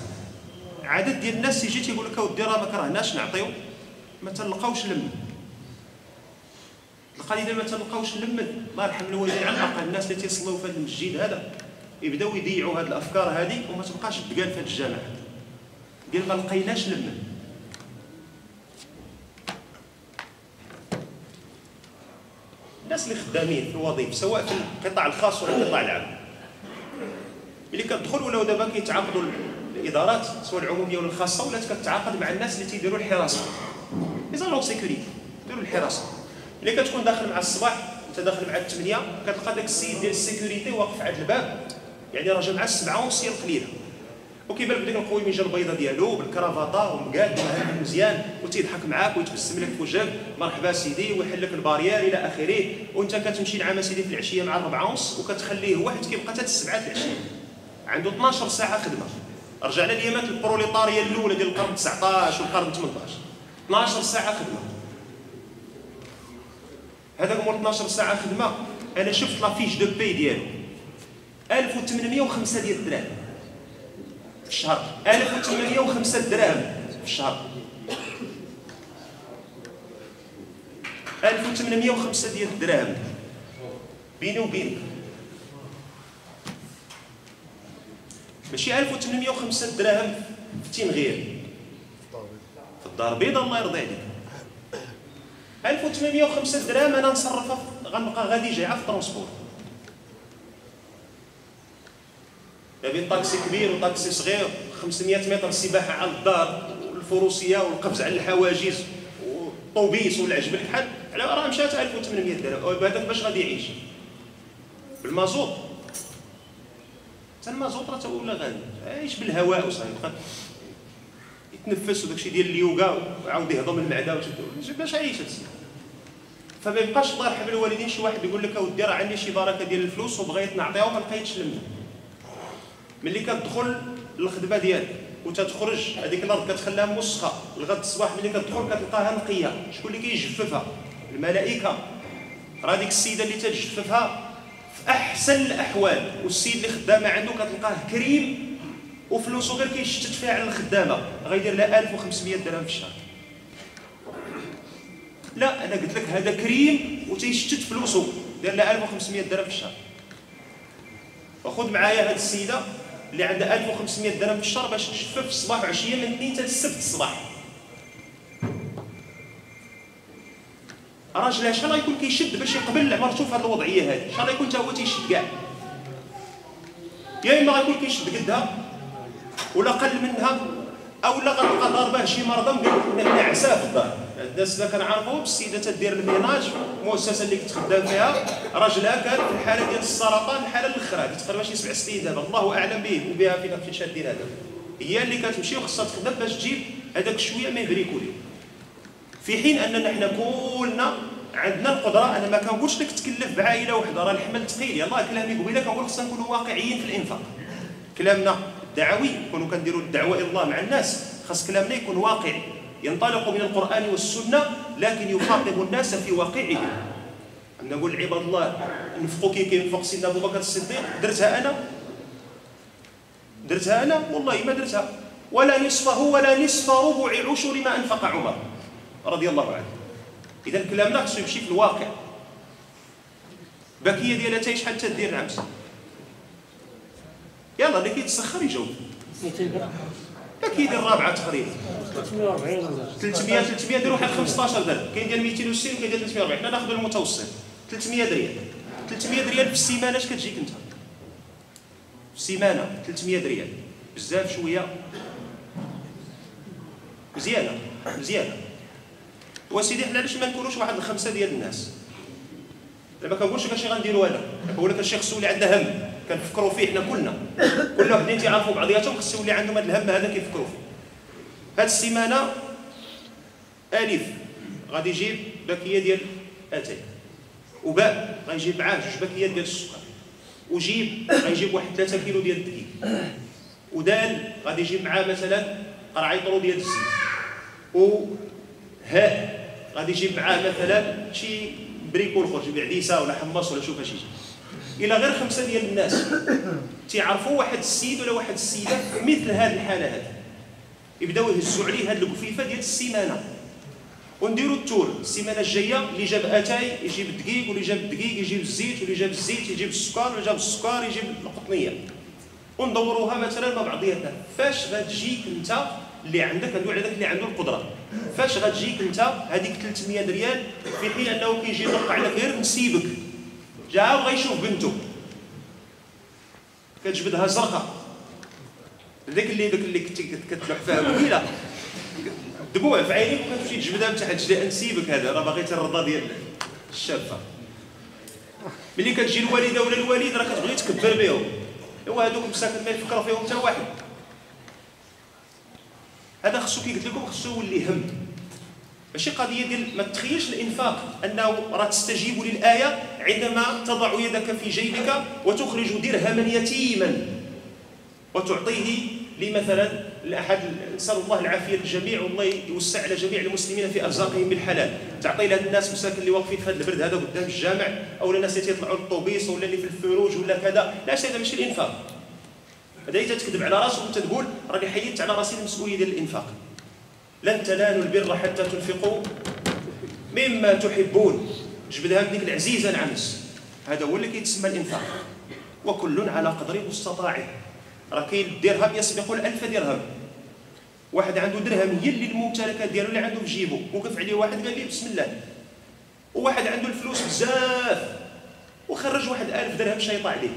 عدد ديال الناس يجي تيقول لك أودي راه ما كرهناش نعطيو. ما تلقاوش لمن. القليل ما تلقاوش لمن. الله يرحم الوالدين على الأقل الناس اللي تيصلوا في هذا المسجد هذا يبداو يضيعوا هذه الأفكار هذه وما تبقاش تقال في الجامع ديال ما لقيناش لمن الناس اللي خدامين في الوظيفة سواء في القطاع الخاص ولا القطاع العام. اللي كتدخل ولاو دابا كيتعاقدوا الإدارات سواء العمومية ولا الخاصة ولات كتعاقد مع الناس اللي تيديروا الحراسة. les sécurités يديروا الحراسة. اللي كتكون داخل مع الصباح انت داخل مع الثمانيه كتلقى داك السيد ديال ال sécurité واقف عند الباب. يعني راه جا مع السبعة ونص القليله وكيبان بديك القويميجه البيضاء ديالو بالكرافطه ومقاد وهذا مزيان وتيضحك معاك ويتبسم لك في وجهك مرحبا سيدي ويحل لك ال barrière إلى آخره. وأنت كتمشي نعم سيدي في العشية مع الربعه ونص وكتخليه واحد كيبقى حتى السبعة العشية. عنده 12 ساعة خدمة. رجعنا ليامات البروليطارية الأولى ديال القرن 19 والقرن 18 12 ساعة خدمة. هذاك مول 12 ساعة خدمة. أنا شفت لافيش دو بي ديالو. 1805 ديال الدراهم في الشهر 1805 دراهم في الشهر 1805 ديال الدراهم. بيني وبينك ماشي 1805 دراهم في تنغير في الدار البيضاء الله يرضي عليك. 1805 دراهم أنا نصرفها غنبقى غادي جايعه في الترونسبور ما بين طاكسي كبير وطاكسي صغير 500 متر السباحه على الدار والفروسية والقفز على الحواجز والطوبيس والعجب الكحل على راه مشات 1800 درهم. هذاك باش غادي يعيش؟ بالمازوط حتى المازوط راه ولا غالي. عايش بالهواء وصافي يتنفس وداك الشيء ديال اليوغا وعاود يهضم المعدة باش عايش هادشي فما يبقاش الله يرحم الوالدين شي واحد يقول لك أودي راه عندي شي بركة ديال الفلوس وبغيت نعطيها وما لقيتش لمن. ملي كتدخل للخدمة ديالك وتتخرج هذيك الأرض كتخليها موسخه لغد الصباح ملي كتدخل كتلقاها نقية شكون اللي كيجففها؟ الملائكة. راه ديك السيدة اللي تجففها في أحسن الأحوال والسيد اللي خدامة عنده كتلقاه كريم وفلوسه غير كيشتت فيها على الخدامة. غيدير لها 1500 درهم في الشهر. لا أنا قلت لك هذا كريم وتيشتت فلوسه دار لها 1500 درهم في الشهر. وخذ معايا هذه السيدة. اللي عندها 1500 درهم في الشهر باش تشفف الصباح وعشيه من اثنين حتى السبت الصباح. راجلها شحال غيكون كيشد باش يقبل مرته في هذه الوضعية هذه شحال غيكون حتى هو تيشد كاع؟ يا إما غيكون كيشد قدها ولا قل منها أو لا غتبقى ضاربه شي مرضى نعساه في الدار. الناس اللي كنعرفوا بالسيده تدير الميناج المؤسسه اللي كنت خدام فيها. راجلها كان في الحالة ديال السرطان الحالة الأخرى. تقريبا شي سبع سنين دابا. الله أعلم به وبها فين فين شادين هذا. هي اللي كتمشي وخصها تخدم باش تجيب هذاك شوية ما يبريكولي في حين أننا حنا كلنا عندنا القدرة أنا ما كنقولش لك تكلف بعائلة وحدة راه الحمل ثقيل يلاه كلامي قبيلة كنقول خصنا نكونوا واقعيين في الإنفاق. كلامنا دعوي نكونوا كنديروا الدعوة إلى الله مع الناس. خاص كلامنا يكون واقعي. ينطلق من القرآن والسنة لكن يخاطب الناس في واقعهم. نقول عباد الله انفقوا كي كينفق سيدنا أبو بكر الصديق درتها أنا؟ درتها أنا؟ والله ما درتها. ولا نصفه ولا نصف ربع عشر ما أنفق عمر. رضي الله عنه. إذا كلامنا خصو يمشي في الواقع. باكية ديالها تا شحال تدير العمس يلا اللي كيتسخر يجاوب. 200 غرام باكيه ديال الرابعة تقريبا. 340 ولا 300 300 ديروا واحد 15 درهم كاين ديال 260 وكاين ديال 340 حنا ناخذ المتوسط. 300 ريال 300 ريال في السيمانه اش كتجيك أنت؟ في السيمانه 300 ريال بزاف شوية. مزيانة مزيانة. وسيدي حنا علاش ما نكونوش واحد الخمسة ديال الناس؟ ما كنقولش كلشي غنديروا أنا كنقول لك الشيخ خصو يولي عنده هم. كنفكروا فيه حنا كلنا. كل وحدين تيعرفوا بعضياتهم خصو يولي عندهم هذا الهم هذا كيفكروا فيه. هاد السيمانة ألف. غادي يجيب باكية ديال اتاي وباء غيجيب معاه جوج باكيات ديال السكر. وجيب غيجيب واحد 3 كيلو ديال الدقيق. ودال غادي يجيب معاه مثلا قرعه طرو ديال الزيت وهاء غادي يجيب معاه مثلا شي bricole اخر يجيب عديسه ولا حمص ولا شوف اش يجي إلى غير خمسة ديال الناس. تيعرفوا واحد السيد ولا واحد السيدة مثل هذه الحالة هذه. يبداو يهزوا عليه هذه القفيفه ديال السيمانة. ونديروا ال tour. السيمانة الجاية اللي جاب أتاي يجيب الدقيق واللي جاب الدقيق يجيب الزيت واللي جاب الزيت يجيب السكر واللي جاب السكر يجيب القطنية. وندوروها مثلا مع بعضياتنا. فاش غتجيك أنت اللي عندك؟ ندوي على داك اللي عنده القدرة. فاش غتجيك أنت؟ هذيك 300 ريال في حين أنه كيجي يوقع لك غير نسيبك. جا وغيشوف بنته. كتجبدها زرقاء ذاك اللي ذاك اللي كنت كتلوح فيها قبيله دموع في عينيك وكتمشي تجبدها من تحت جدي نسيبك هذا راه باغي الرضا ديال الشابه ملي كتجي الوالدة ولا الوالد راه كتبغي تكبر بهم. ايوا هذوك مساكن ما يفكروا فيهم حتى واحد. هذا خصو كي قلت لكم خصو يولي هم. ماشي قضية ديال ما تخيلش الإنفاق أنه راه تستجيب للآية عندما تضع يدك في جيبك وتخرج درهما يتيما وتعطيه لمثلا لأحد نسأل الله العافية للجميع والله يوسع على جميع المسلمين في أرزاقهم بالحلال. تعطي للناس مساكن اللي واقفين في هذا البرد هذا قدام الجامع أو الناس اللي تيطلعوا للطوبيس ولا اللي في الفروج ولا كذا. لا هذا ماشي الإنفاق. هذا تكذب على راسك وانت تقول راني حيدت على راسي المسؤولية ديال الإنفاق. لن تنالوا البر حتى تنفقوا مما تحبون. جبدها من ديك العزيزه العمس هذا هو اللي كيتسمى الإنفاق. وكل على قدر مستطاعه راه كاين الدرهم يسبق الألف درهم. واحد عنده درهم هي اللي الممتلكات ديالو اللي عنده في جيبو. وقف عليه واحد قال لي بسم الله. وواحد عنده الفلوس بزاف. وخرج واحد ألف درهم شيطا عليه.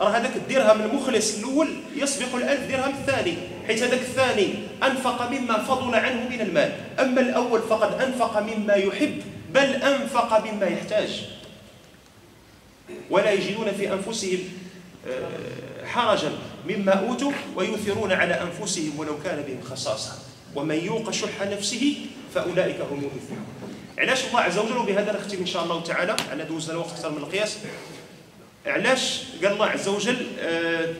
راه هذاك الدرهم المخلص الأول يسبق الألف درهم الثاني. حيث هذاك الثاني أنفق مما فضل عنه من المال. أما الأول فقد أنفق مما يحب. بل أنفق مما يحتاج. ولا يجدون في أنفسهم آه، حرجا مما أوتوا ويؤثرون على أنفسهم ولو كان بهم خصاصة. ومن يوق شح نفسه فأولئك هم المفلحون. علاش الله عز وجل وبهذا نختم إن شاء الله تعالى؟ انا دوزنا الوقت أكثر من القياس. علاش قال الله عز وجل آه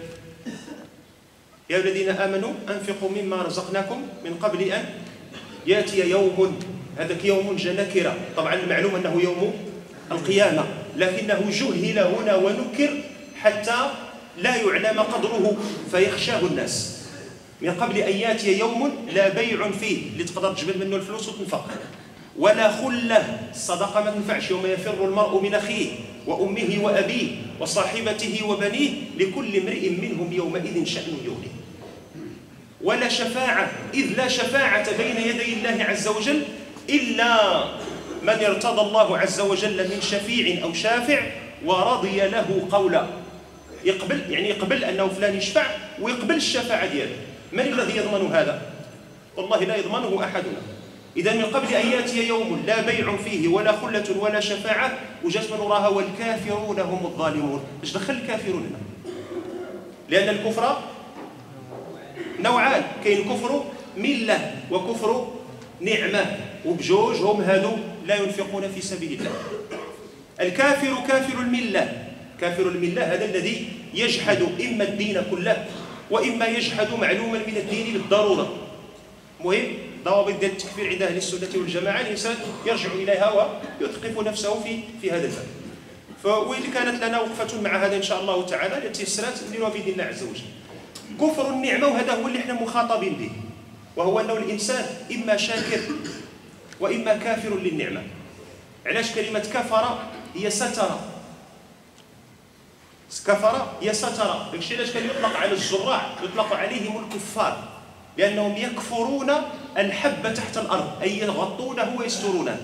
يا الذين آمنوا أنفقوا مما رزقناكم من قبل أن يأتي يوم هذاك يوم جاء نكره طبعا المعلوم أنه يوم القيامة لكنه جهل هنا ونكر حتى لا يعلم قدره فيخشاه الناس. من قبل أن يأتي يوم لا بيع فيه اللي تقدر تجبد منه الفلوس وتنفق. ولا خلة الصدقه ما تنفعش يوم يفر المرء من أخيه وأمه وأبيه وصاحبته وبنيه لكل امرئ منهم يومئذ شأن يغنيه ولا شفاعة إذ لا شفاعة بين يدي الله عز وجل إلا من ارتضى الله عز وجل من شفيع أو شافع ورضي له قولا. يقبل يعني يقبل أنه فلان يشفع ويقبل الشفاعة ديالو. من الذي يضمن هذا؟ والله لا يضمنه أحدنا. إذا من قبل أن يأتي يوم لا بيع فيه ولا خلة ولا شفاعة وجات من وراها والكافرون هم الظالمون. إيش دخل الكافرون هنا؟ لأن الكفر نوعان. كاين كفر ملة وكفر نعمة. وبجوج هم هادو لا ينفقون في سبيل الله. الكافر كافر الملة. كافر الملة هذا الذي يجحد إما الدين كله وإما يجحد معلوما من الدين بالضرورة. مهم؟ ضوابط ديال التكفير عند أهل السنة والجماعة. الانسان يرجع إليها ويثقف نفسه في في هذا الباب. فوين كانت لنا وقفة مع هذا إن شاء الله تعالى التي تيسرات نديروها بإذن الله عز وجل. كفر النعمة وهذا هو اللي إحنا مخاطبين به. وهو انه الإنسان إما شاكر وإما كافر للنعمة. علاش كلمة كفر هي ستر كفر هي ستر داكشي علاش كان يطلق على الزراع؟ يطلق عليهم الكفار. لأنهم يكفرون الحب تحت الأرض أي يغطونه ويسترونه.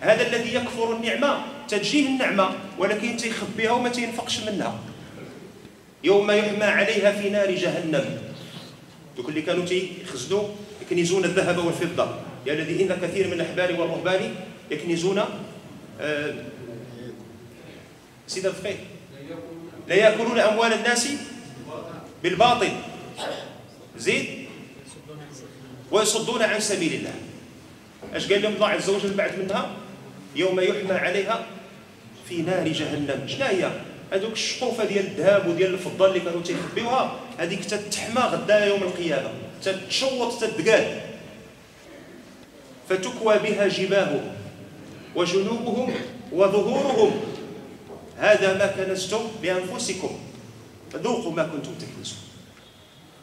هذا الذي يكفر النعمة تجيه النعمة ولكن تيخبيها وما تينفقش منها. يوم يحمى عليها في نار جهنم. دوك اللي كانوا تيخزنوا يكنزون الذهب والفضة. يا الذي إن كثير من الأحبار والرهبان يكنزون آه سيد الفقيه لا يأكلون أموال الناس بالباطل. زيد؟ ويصدون عن سبيل الله. اش قال لهم الله عز وجل بعد منها؟ يوم يحمى عليها في نار جهنم. شنو هي هذوك الشقوفه ديال الذهب وديال الفضة اللي كانوا تيخبيوها هذيك تتحمى غدا يوم القيامة. تتشوط تتقاد فتكوى بها جباههم وجنوبهم وظهورهم. هذا ما كنزتم لانفسكم فذوقوا ما كنتم تكنزون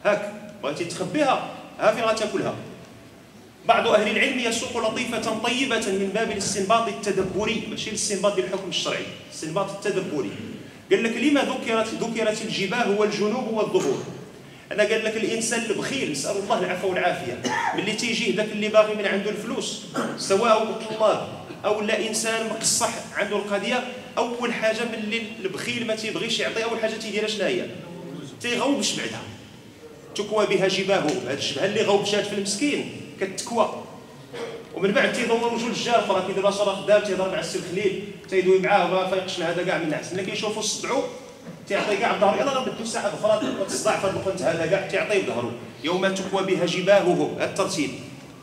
هاك بغيتي تخبيها؟ ها فين غتاكلها بعض أهل العلم يسوق لطيفة طيبة من باب الاستنباط التدبري. ماشي الاستنباط الحكم الشرعي الاستنباط التدبري. قال لك لما ذكرت ذكرت الجباه والجنوب والظهور؟ أنا قال لك الإنسان البخيل نسأل الله العفو والعافية. ملي تيجيه ذاك اللي باغي من عنده الفلوس سواء الطلاب أو لا إنسان مقصح عنده القضية أول حاجة ملي البخيل ما تيبغيش يعطي أول حاجة تيديرها شنو هي تيغوبش بعدها تكوى بها جباهه. هذه الجبهة اللي غوبشات في المسكين كتكوى. ومن بعد تيدوروا وجه الجار أخرى كيدير صرا خدام تيهضر مع السي الخليل تيدوي معاه وما فايقش لهذا كاع من الناس. ملي كيشوفوا صدعوا تيعطي كاع بظهره يلا غنبدلو ساعة أخرى وتصدع في الوقت هذا كاع تيعطي بظهره يوم تكوى بها جباههم الترتيب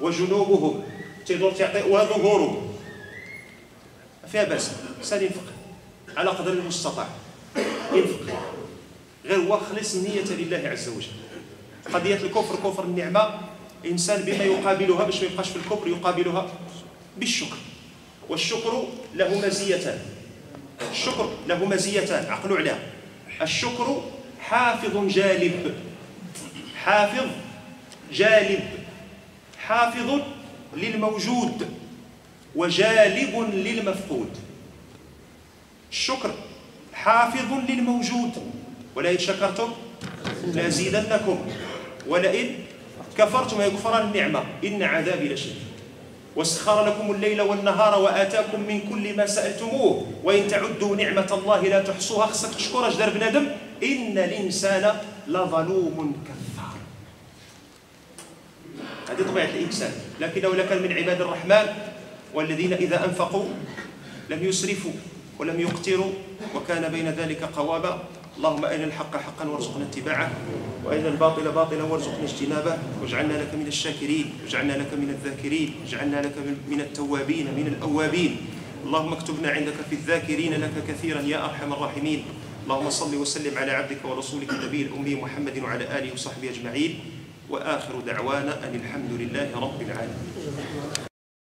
وجنوبهم. تيدور تعطي وظهورهم فيها بأس. الانسان ينفق. على قدر المستطاع. ينفق. غير هو خلص النية لله عز وجل. قضية الكفر كفر النعمة. الانسان بما يقابلها باش ما يبقاش في الكفر يقابلها بالشكر. والشكر له مزيتان. الشكر له مزيتان. عقلوا عليها. الشكر حافظ جالب. حافظ جالب. حافظ للموجود وجالب للمفقود. الشكر حافظ للموجود. ولئن شكرتم لأزيدنكم. ولئن كفرتم يكفران النعمة. إن عذابي لشديد. وسخر لكم الليل والنهار وآتاكم من كل ما سألتموه. وإن تعدوا نعمة الله لا تحصوها. خصك تشكر أجدر بنادم إن الإنسان لظلوم كفار. هذه طبيعة الإنسان. لكن لو كان من عباد الرحمن والذين إذا أنفقوا لم يسرفوا ولم يقتروا. وكان بين ذلك قوابا. اللهم أرنا الحق حقا وارزقنا اتباعه وأرنا الباطل باطلا وارزقنا اجتنابه. واجعلنا لك من الشاكرين واجعلنا لك من الذاكرين واجعلنا لك من التوابين من الأوابين. اللهم اكتبنا عندك في الذاكرين لك كثيرا يا أرحم الراحمين. اللهم صل وسلم على عبدك ورسولك النبي الأمي محمد وعلى آله وصحبه أجمعين. وآخر دعوانا أن الحمد لله رب العالمين.